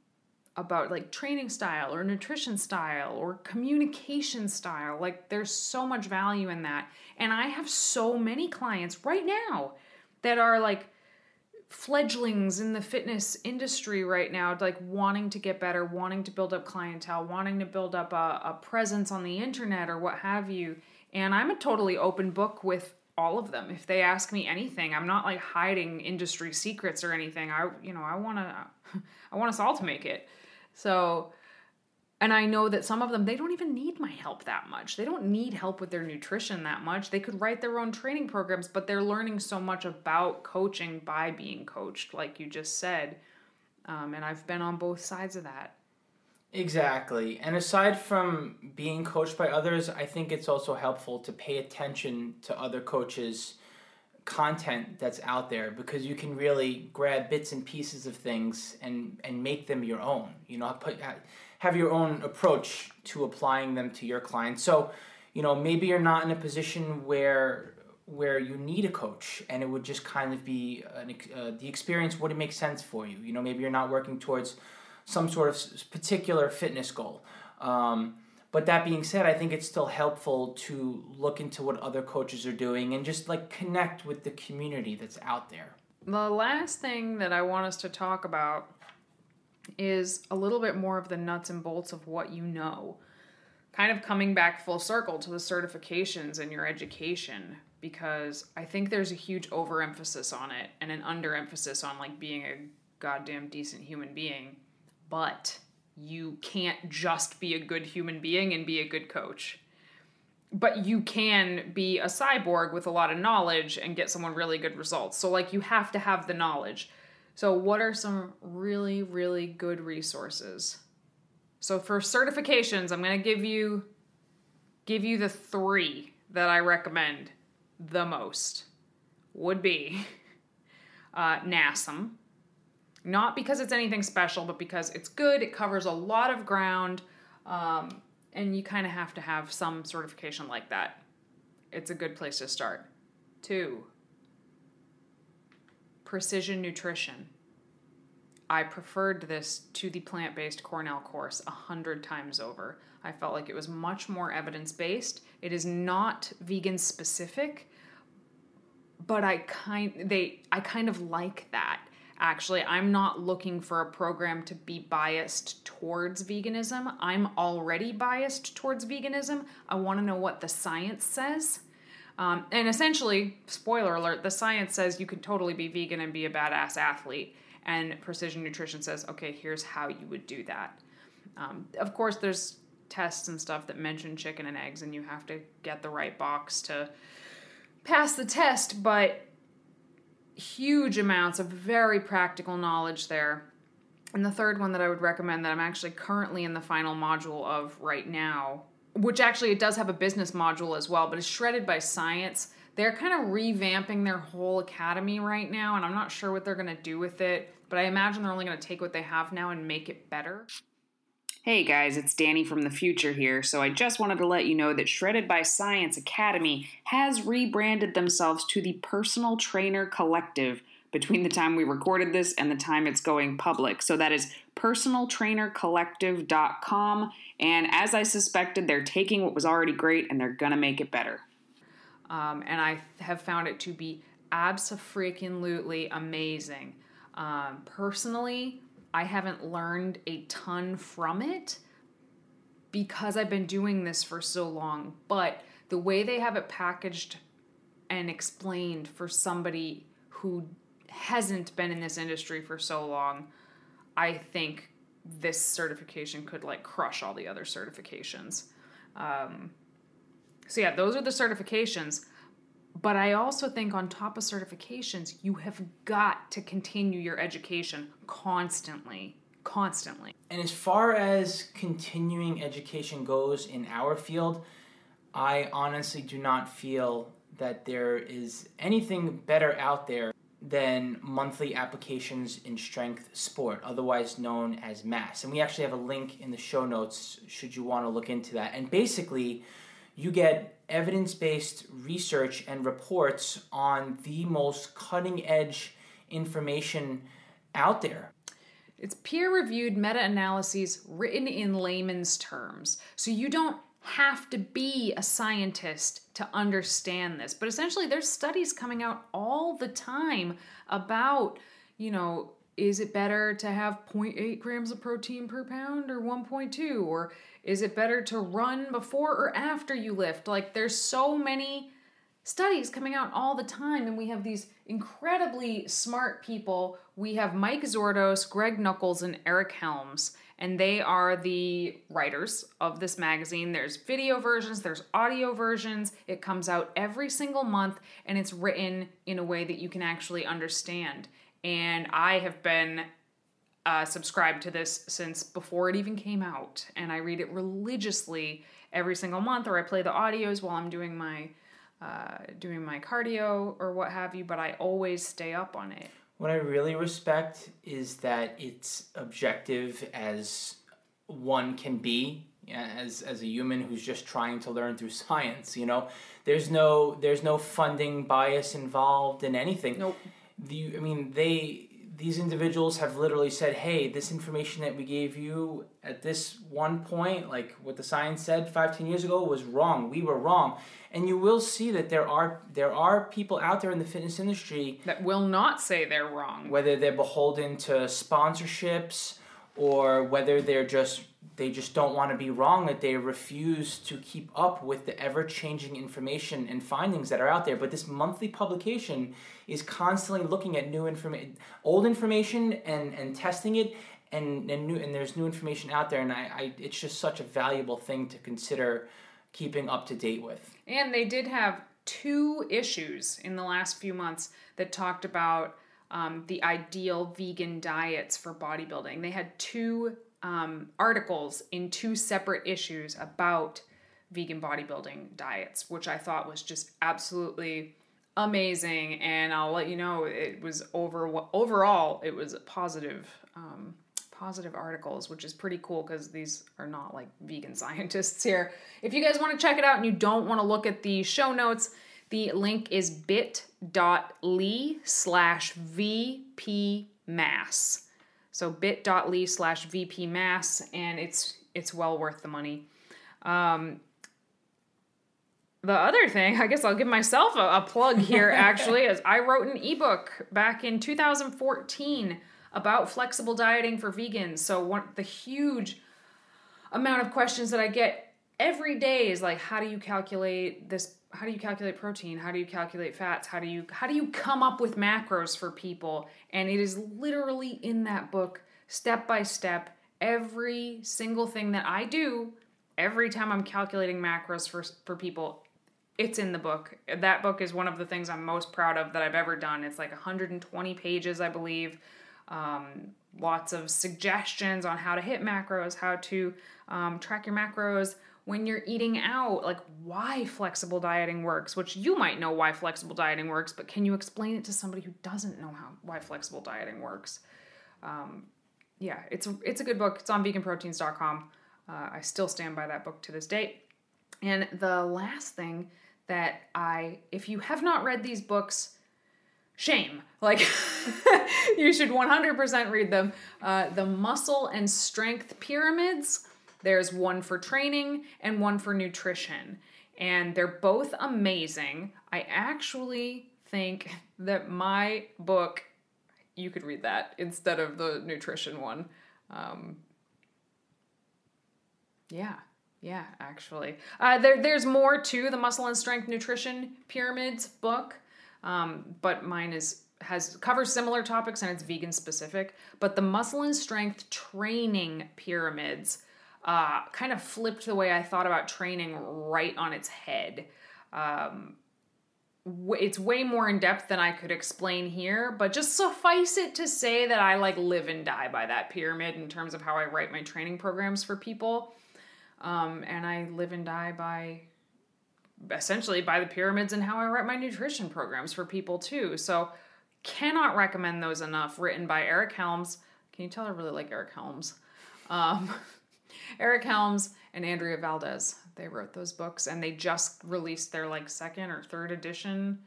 S2: about like training style or nutrition style or communication style. Like, there's so much value in that. And I have so many clients right now that are like fledglings in the fitness industry right now, like wanting to get better, wanting to build up clientele, wanting to build up a, a presence on the internet or what have you. And I'm a totally open book with all of them. If they ask me anything, I'm not like hiding industry secrets or anything. I, you know, I want to, I want us all to make it. So and I know that some of them, they don't even need my help that much. They don't need help with their nutrition that much. They could write their own training programs, but they're learning so much about coaching by being coached, like you just said. Um, and I've been on both sides of that.
S1: Exactly. And aside from being coached by others, I think it's also helpful to pay attention to other coaches' content that's out there because you can really grab bits and pieces of things and and make them your own. You know, put have your own approach to applying them to your clients. So, you know, maybe you're not in a position where where you need a coach and it would just kind of be an, uh, the experience wouldn't make sense for you. You know, maybe you're not working towards some sort of particular fitness goal. Um, but that being said, I think it's still helpful to look into what other coaches are doing and just like connect with the community that's out there.
S2: The last thing that I want us to talk about is a little bit more of the nuts and bolts of what you know. Kind of coming back full circle to the certifications and your education because I think there's a huge overemphasis on it and an underemphasis on like being a goddamn decent human being. But you can't just be a good human being and be a good coach. But you can be a cyborg with a lot of knowledge and get someone really good results. So, like, you have to have the knowledge. So, what are some really, really good resources? So, for certifications, I'm going to give you give you the three that I recommend the most. Would be uh, NASM. Not because it's anything special, but because it's good. It covers a lot of ground, um, and you kind of have to have some certification like that. It's a good place to start. Two, precision nutrition. I preferred this to the plant based Cornell course a hundred times over. I felt like it was much more evidence based. It is not vegan specific, but I kind they I kind of like that. Actually, I'm not looking for a program to be biased towards veganism. I'm already biased towards veganism. I want to know what the science says um, and essentially, spoiler alert, the science says you can totally be vegan and be a badass athlete. And precision nutrition says, okay, here's how you would do that. Um, of course, there's tests and stuff that mention chicken and eggs, and you have to get the right box to pass the test, but huge amounts of very practical knowledge there. And the third one that I would recommend that I'm actually currently in the final module of right now which actually it does have a business module as well, but it's shredded by science. They're kind of revamping their whole academy right now, and I'm not sure what they're going to do with it, but I imagine they're only going to take what they have now and make it better.
S4: Hey guys, it's Danny from the future here. So I just wanted to let you know that Shredded by Science Academy has rebranded themselves to the Personal Trainer Collective between the time we recorded this and the time it's going public. So that is personaltrainercollective.com. And as I suspected, they're taking what was already great and they're going to make it better.
S2: Um, and I have found it to be absolutely amazing. Um, personally, I haven't learned a ton from it because I've been doing this for so long. But the way they have it packaged and explained for somebody who hasn't been in this industry for so long, I think this certification could like crush all the other certifications. Um, so yeah, those are the certifications. But I also think on top of certifications, you have got to continue your education constantly. constantly.
S1: And as far as continuing education goes in our field, I honestly do not feel that there is anything better out there than monthly applications in strength sport, otherwise known as MASS. And we actually have a link in the show notes should you want to look into that. And basically, you get evidence based research and reports on the most cutting edge information out there.
S2: It's peer reviewed meta analyses written in layman's terms. So you don't have to be a scientist to understand this. But essentially, there's studies coming out all the time about, you know, is it better to have 0.8 grams of protein per pound or 1.2? Or is it better to run before or after you lift? Like, there's so many studies coming out all the time, and we have these incredibly smart people. We have Mike Zourdos, Greg Nuckols, and Eric Helms and they are the writers of this magazine. There's video versions, there's audio versions. It comes out every single month and it's written in a way that you can actually understand. And I have been uh, subscribed to this since before it even came out, and I read it religiously every single month, or I play the audios while I'm doing my uh, doing my cardio or what have you. But I always stay up on it.
S1: What I really respect is that it's objective as one can be as as a human who's just trying to learn through science, you know. There's no there's no funding bias involved in anything.
S2: Nope.
S1: The I mean they these individuals have literally said, "Hey, this information that we gave you at this one point, like what the science said five, ten years ago was wrong. We were wrong." And you will see that there are there are people out there in the fitness industry
S2: that will not say they're wrong.
S1: Whether they're beholden to sponsorships or whether they're just they just don't want to be wrong that they refuse to keep up with the ever-changing information and findings that are out there but this monthly publication is constantly looking at new information old information and and testing it and and new and there's new information out there and I, I it's just such a valuable thing to consider keeping up to date with
S2: and they did have two issues in the last few months that talked about um, the ideal vegan diets for bodybuilding. They had two um, articles in two separate issues about vegan bodybuilding diets, which I thought was just absolutely amazing. And I'll let you know it was over overall it was positive. Um, positive articles, which is pretty cool because these are not like vegan scientists here. If you guys want to check it out and you don't want to look at the show notes, the link is bit.ly slash VP Mass. So bit.ly slash VP Mass, and it's it's well worth the money. Um, the other thing, I guess I'll give myself a, a plug here actually, is I wrote an ebook back in 2014 about flexible dieting for vegans. So one the huge amount of questions that I get every day is like how do you calculate this how do you calculate protein? How do you calculate fats? How do you how do you come up with macros for people? And it is literally in that book step by step every single thing that i do every time i'm calculating macros for for people it's in the book. That book is one of the things i'm most proud of that i've ever done. It's like 120 pages i believe. Um, lots of suggestions on how to hit macros how to um, track your macros when you're eating out, like why flexible dieting works, which you might know why flexible dieting works, but can you explain it to somebody who doesn't know how why flexible dieting works? Um, yeah, it's a, it's a good book. It's on veganproteins.com. Uh, I still stand by that book to this date. And the last thing that I, if you have not read these books, shame. Like, you should 100% read them. Uh, the Muscle and Strength Pyramids there's one for training and one for nutrition. And they're both amazing. I actually think that my book, you could read that instead of the nutrition one. Um, yeah, yeah, actually. Uh, there, there's more to the Muscle and Strength Nutrition Pyramids book, um, but mine is has covers similar topics and it's vegan specific. But the Muscle and Strength Training Pyramids uh, kind of flipped the way I thought about training right on its head. Um, it's way more in depth than I could explain here, but just suffice it to say that I like live and die by that pyramid in terms of how I write my training programs for people. Um, and I live and die by essentially by the pyramids and how I write my nutrition programs for people too. So, cannot recommend those enough. Written by Eric Helms. Can you tell I really like Eric Helms? Um, Eric Helms and Andrea Valdez. They wrote those books and they just released their like second or third edition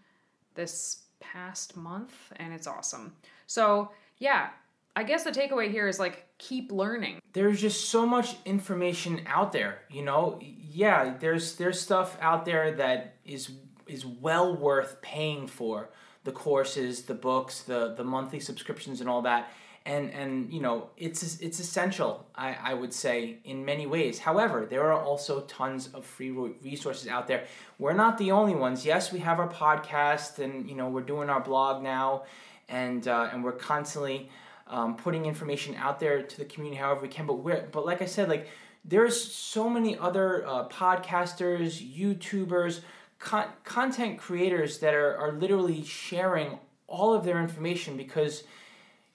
S2: this past month and it's awesome. So, yeah, I guess the takeaway here is like keep learning.
S1: There's just so much information out there, you know? Yeah, there's there's stuff out there that is is well worth paying for. The courses, the books, the the monthly subscriptions and all that and and you know it's it's essential I, I would say in many ways. However there are also tons of free resources out there. We're not the only ones. Yes we have our podcast and you know we're doing our blog now and uh, and we're constantly um, putting information out there to the community however we can but we're but like i said like there's so many other uh, podcasters youtubers con- content creators that are, are literally sharing all of their information because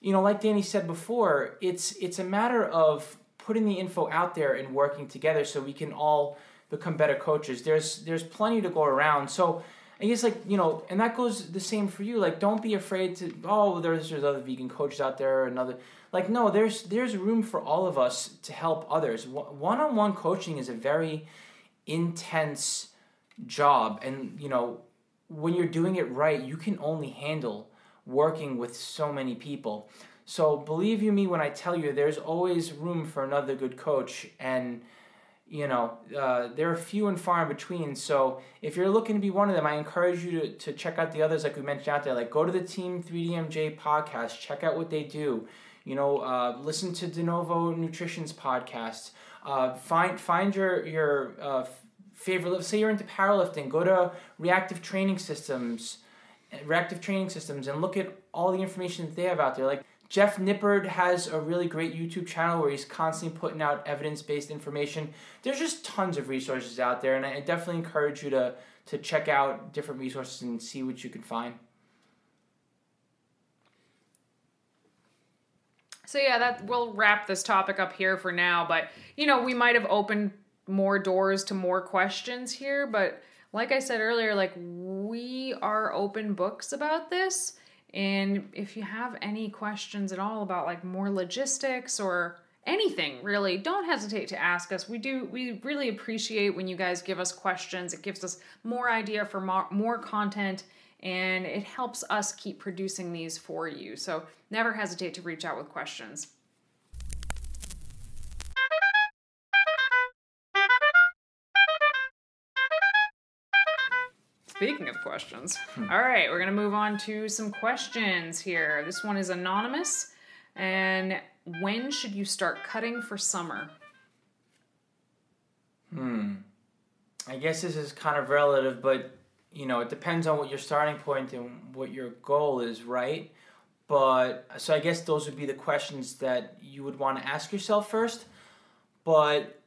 S1: you know, like Danny said before, it's it's a matter of putting the info out there and working together so we can all become better coaches. There's there's plenty to go around. So I guess like you know, and that goes the same for you. Like, don't be afraid to. Oh, there's there's other vegan coaches out there. Another like no, there's there's room for all of us to help others. One on one coaching is a very intense job, and you know when you're doing it right, you can only handle working with so many people. So believe you me when I tell you, there's always room for another good coach, and you know uh, they're few and far in between. So if you're looking to be one of them, I encourage you to, to check out the others like we mentioned out there. Like go to the Team 3DMJ podcast, check out what they do. You know, uh, listen to De Novo Nutrition's podcast. Uh, find find your your uh, favorite. Say you're into powerlifting. Go to Reactive Training Systems reactive training systems and look at all the information that they have out there. Like Jeff Nippard has a really great YouTube channel where he's constantly putting out evidence based information. There's just tons of resources out there, and I definitely encourage you to to check out different resources and see what you can find.
S2: So yeah, that we'll wrap this topic up here for now. But you know, we might have opened more doors to more questions here, but like I said earlier, like we are open books about this. And if you have any questions at all about like more logistics or anything really, don't hesitate to ask us. We do, we really appreciate when you guys give us questions. It gives us more idea for more, more content and it helps us keep producing these for you. So never hesitate to reach out with questions. Speaking of questions, hmm. all right, we're gonna move on to some questions here. This one is anonymous, and when should you start cutting for summer?
S1: Hmm. I guess this is kind of relative, but you know, it depends on what your starting point and what your goal is, right? But so I guess those would be the questions that you would want to ask yourself first. But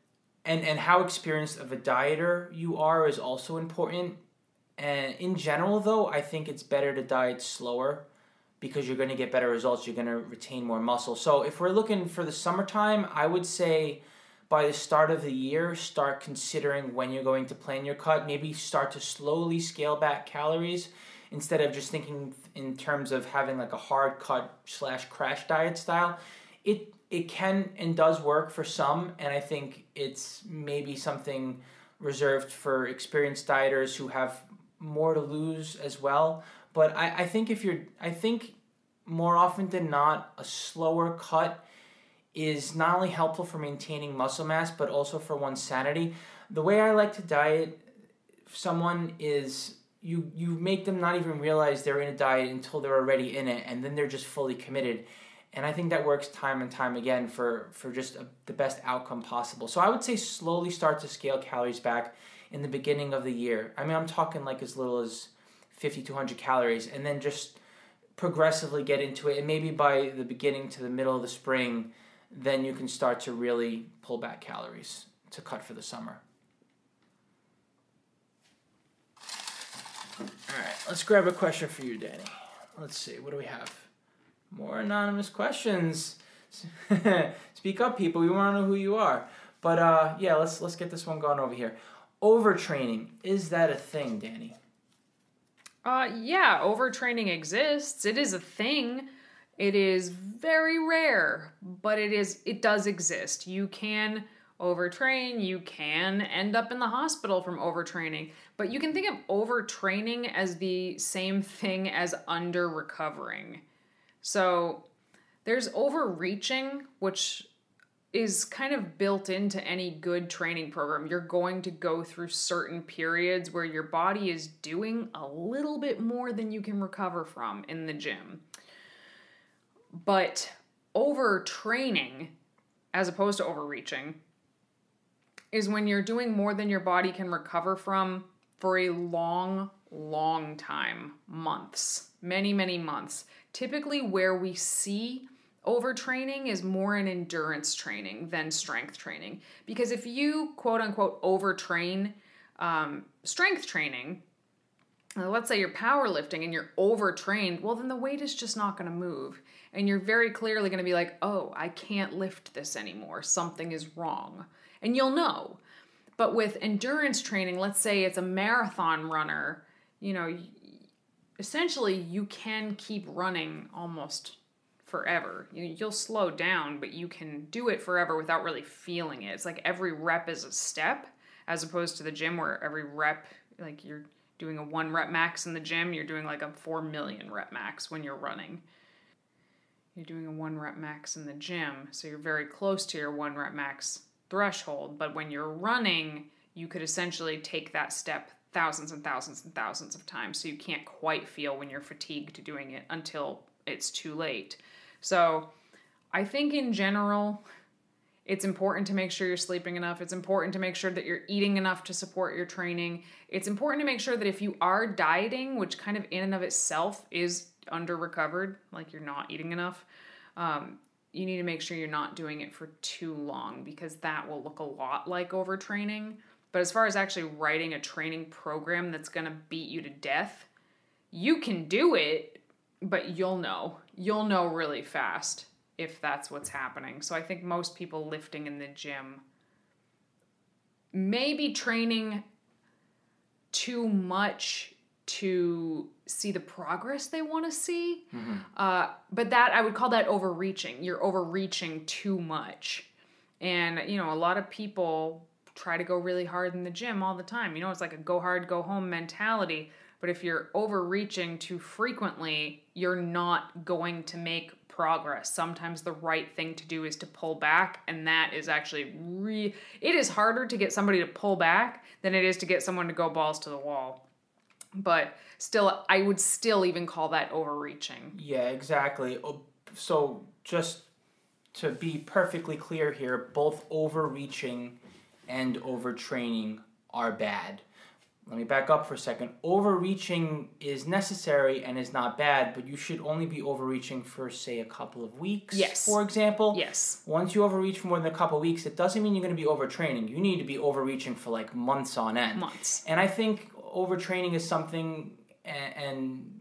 S1: and and how experienced of a dieter you are is also important and in general, though, I think it's better to diet slower because you're going to get better results. You're going to retain more muscle. So if we're looking for the summertime, I would say by the start of the year, start considering when you're going to plan your cut. Maybe start to slowly scale back calories instead of just thinking in terms of having like a hard cut slash crash diet style. It it can and does work for some, and I think it's maybe something reserved for experienced dieters who have more to lose as well. But I, I think if you're, I think more often than not, a slower cut is not only helpful for maintaining muscle mass, but also for one's sanity. The way I like to diet someone is you you make them not even realize they're in a diet until they're already in it, and then they're just fully committed. And I think that works time and time again for for just a, the best outcome possible. So I would say slowly start to scale calories back in the beginning of the year. I mean, I'm talking like as little as 50 to 100 calories, and then just progressively get into it. And maybe by the beginning to the middle of the spring, then you can start to really pull back calories to cut for the summer. All right, let's grab a question for you, Danny. Let's see, what do we have? More anonymous questions. Speak up, people. We want to know who you are. But uh, yeah, let's let's get this one going over here. Overtraining is that a thing, Danny?
S2: Uh, yeah, overtraining exists. It is a thing. It is very rare, but it is it does exist. You can overtrain, you can end up in the hospital from overtraining, but you can think of overtraining as the same thing as under recovering. So there's overreaching, which is kind of built into any good training program. You're going to go through certain periods where your body is doing a little bit more than you can recover from in the gym. But overtraining, as opposed to overreaching, is when you're doing more than your body can recover from for a long, long time months, many, many months. Typically, where we see overtraining is more an endurance training than strength training. Because if you quote unquote overtrain um, strength training, let's say you're powerlifting and you're overtrained, well, then the weight is just not going to move. And you're very clearly going to be like, oh, I can't lift this anymore. Something is wrong. And you'll know. But with endurance training, let's say it's a marathon runner, you know, essentially you can keep running almost forever. You, you'll slow down, but you can do it forever without really feeling it. It's like every rep is a step, as opposed to the gym where every rep, like you're doing a one rep max in the gym, you're doing like a four million rep max when you're running. You're doing a one rep max in the gym, so you're very close to your one rep max threshold. But when you're running, you could essentially take that step thousands and thousands and thousands of times. So you can't quite feel when you're fatigued doing it until it's too late. So I think in general, it's important to make sure you're sleeping enough. It's important to make sure that you're eating enough to support your training. It's important to make sure that if you are dieting, which kind of in and of itself is under recovered, like you're not eating enough, um, you need to make sure you're not doing it for too long because that will look a lot like overtraining. But as far as actually writing a training program that's going to beat you to death, you can do it, but you'll know. You'll know really fast if that's what's happening. So I think most people lifting in the gym may be training too much to see the progress they want to see. Mm-hmm. Uh, but that I would call that overreaching. You're overreaching too much. And, you know, a lot of people try to go really hard in the gym all the time. You know, it's like a go hard, go home mentality. But if you're overreaching too frequently, you're not going to make progress. Sometimes the right thing to do is to pull back, and that is actually re it is harder to get somebody to pull back than it is to get someone to go balls to the wall. But still I would still even call that overreaching.
S1: Yeah, exactly. Oh, so just to be perfectly clear here, both overreaching and overtraining are bad let me back up for a second. Overreaching is necessary and is not bad, but you should only be overreaching for, say, a couple of weeks.
S2: Yes.
S1: For example.
S2: Yes.
S1: Once you overreach for more than a couple of weeks, it doesn't mean you're going to be overtraining. You need to be overreaching for like months on end.
S2: Months.
S1: And I think overtraining is something, and, and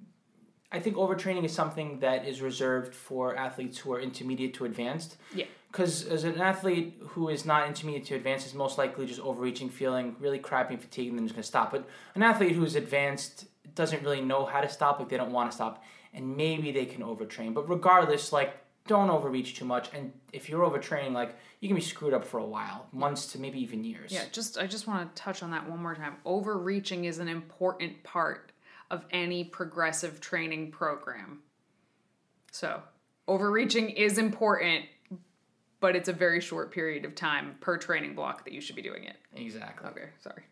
S1: I think overtraining is something that is reserved for athletes who are intermediate to advanced.
S2: Yeah
S1: because as an athlete who is not intermediate to advanced is most likely just overreaching, feeling really crappy and fatigued, and then just gonna stop. But an athlete who is advanced doesn't really know how to stop, like they don't want to stop, and maybe they can overtrain. But regardless, like don't overreach too much, and if you're overtraining, like you can be screwed up for a while, months to maybe even years.
S2: Yeah, just I just want to touch on that one more time. Overreaching is an important part of any progressive training program. So overreaching is important but it's a very short period of time per training block that you should be doing it.
S1: Exactly.
S2: Okay, sorry.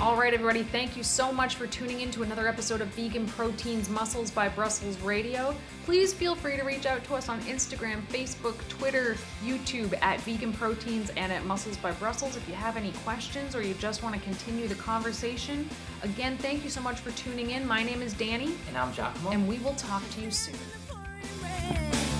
S2: All right, everybody, thank you so much for tuning in to another episode of Vegan Proteins Muscles by Brussels Radio. Please feel free to reach out to us on Instagram, Facebook, Twitter, YouTube at Vegan Proteins and at Muscles by Brussels if you have any questions or you just want to continue the conversation. Again, thank you so much for tuning in. My name is Danny.
S1: And I'm Giacomo.
S2: And we will talk to you soon. Hey.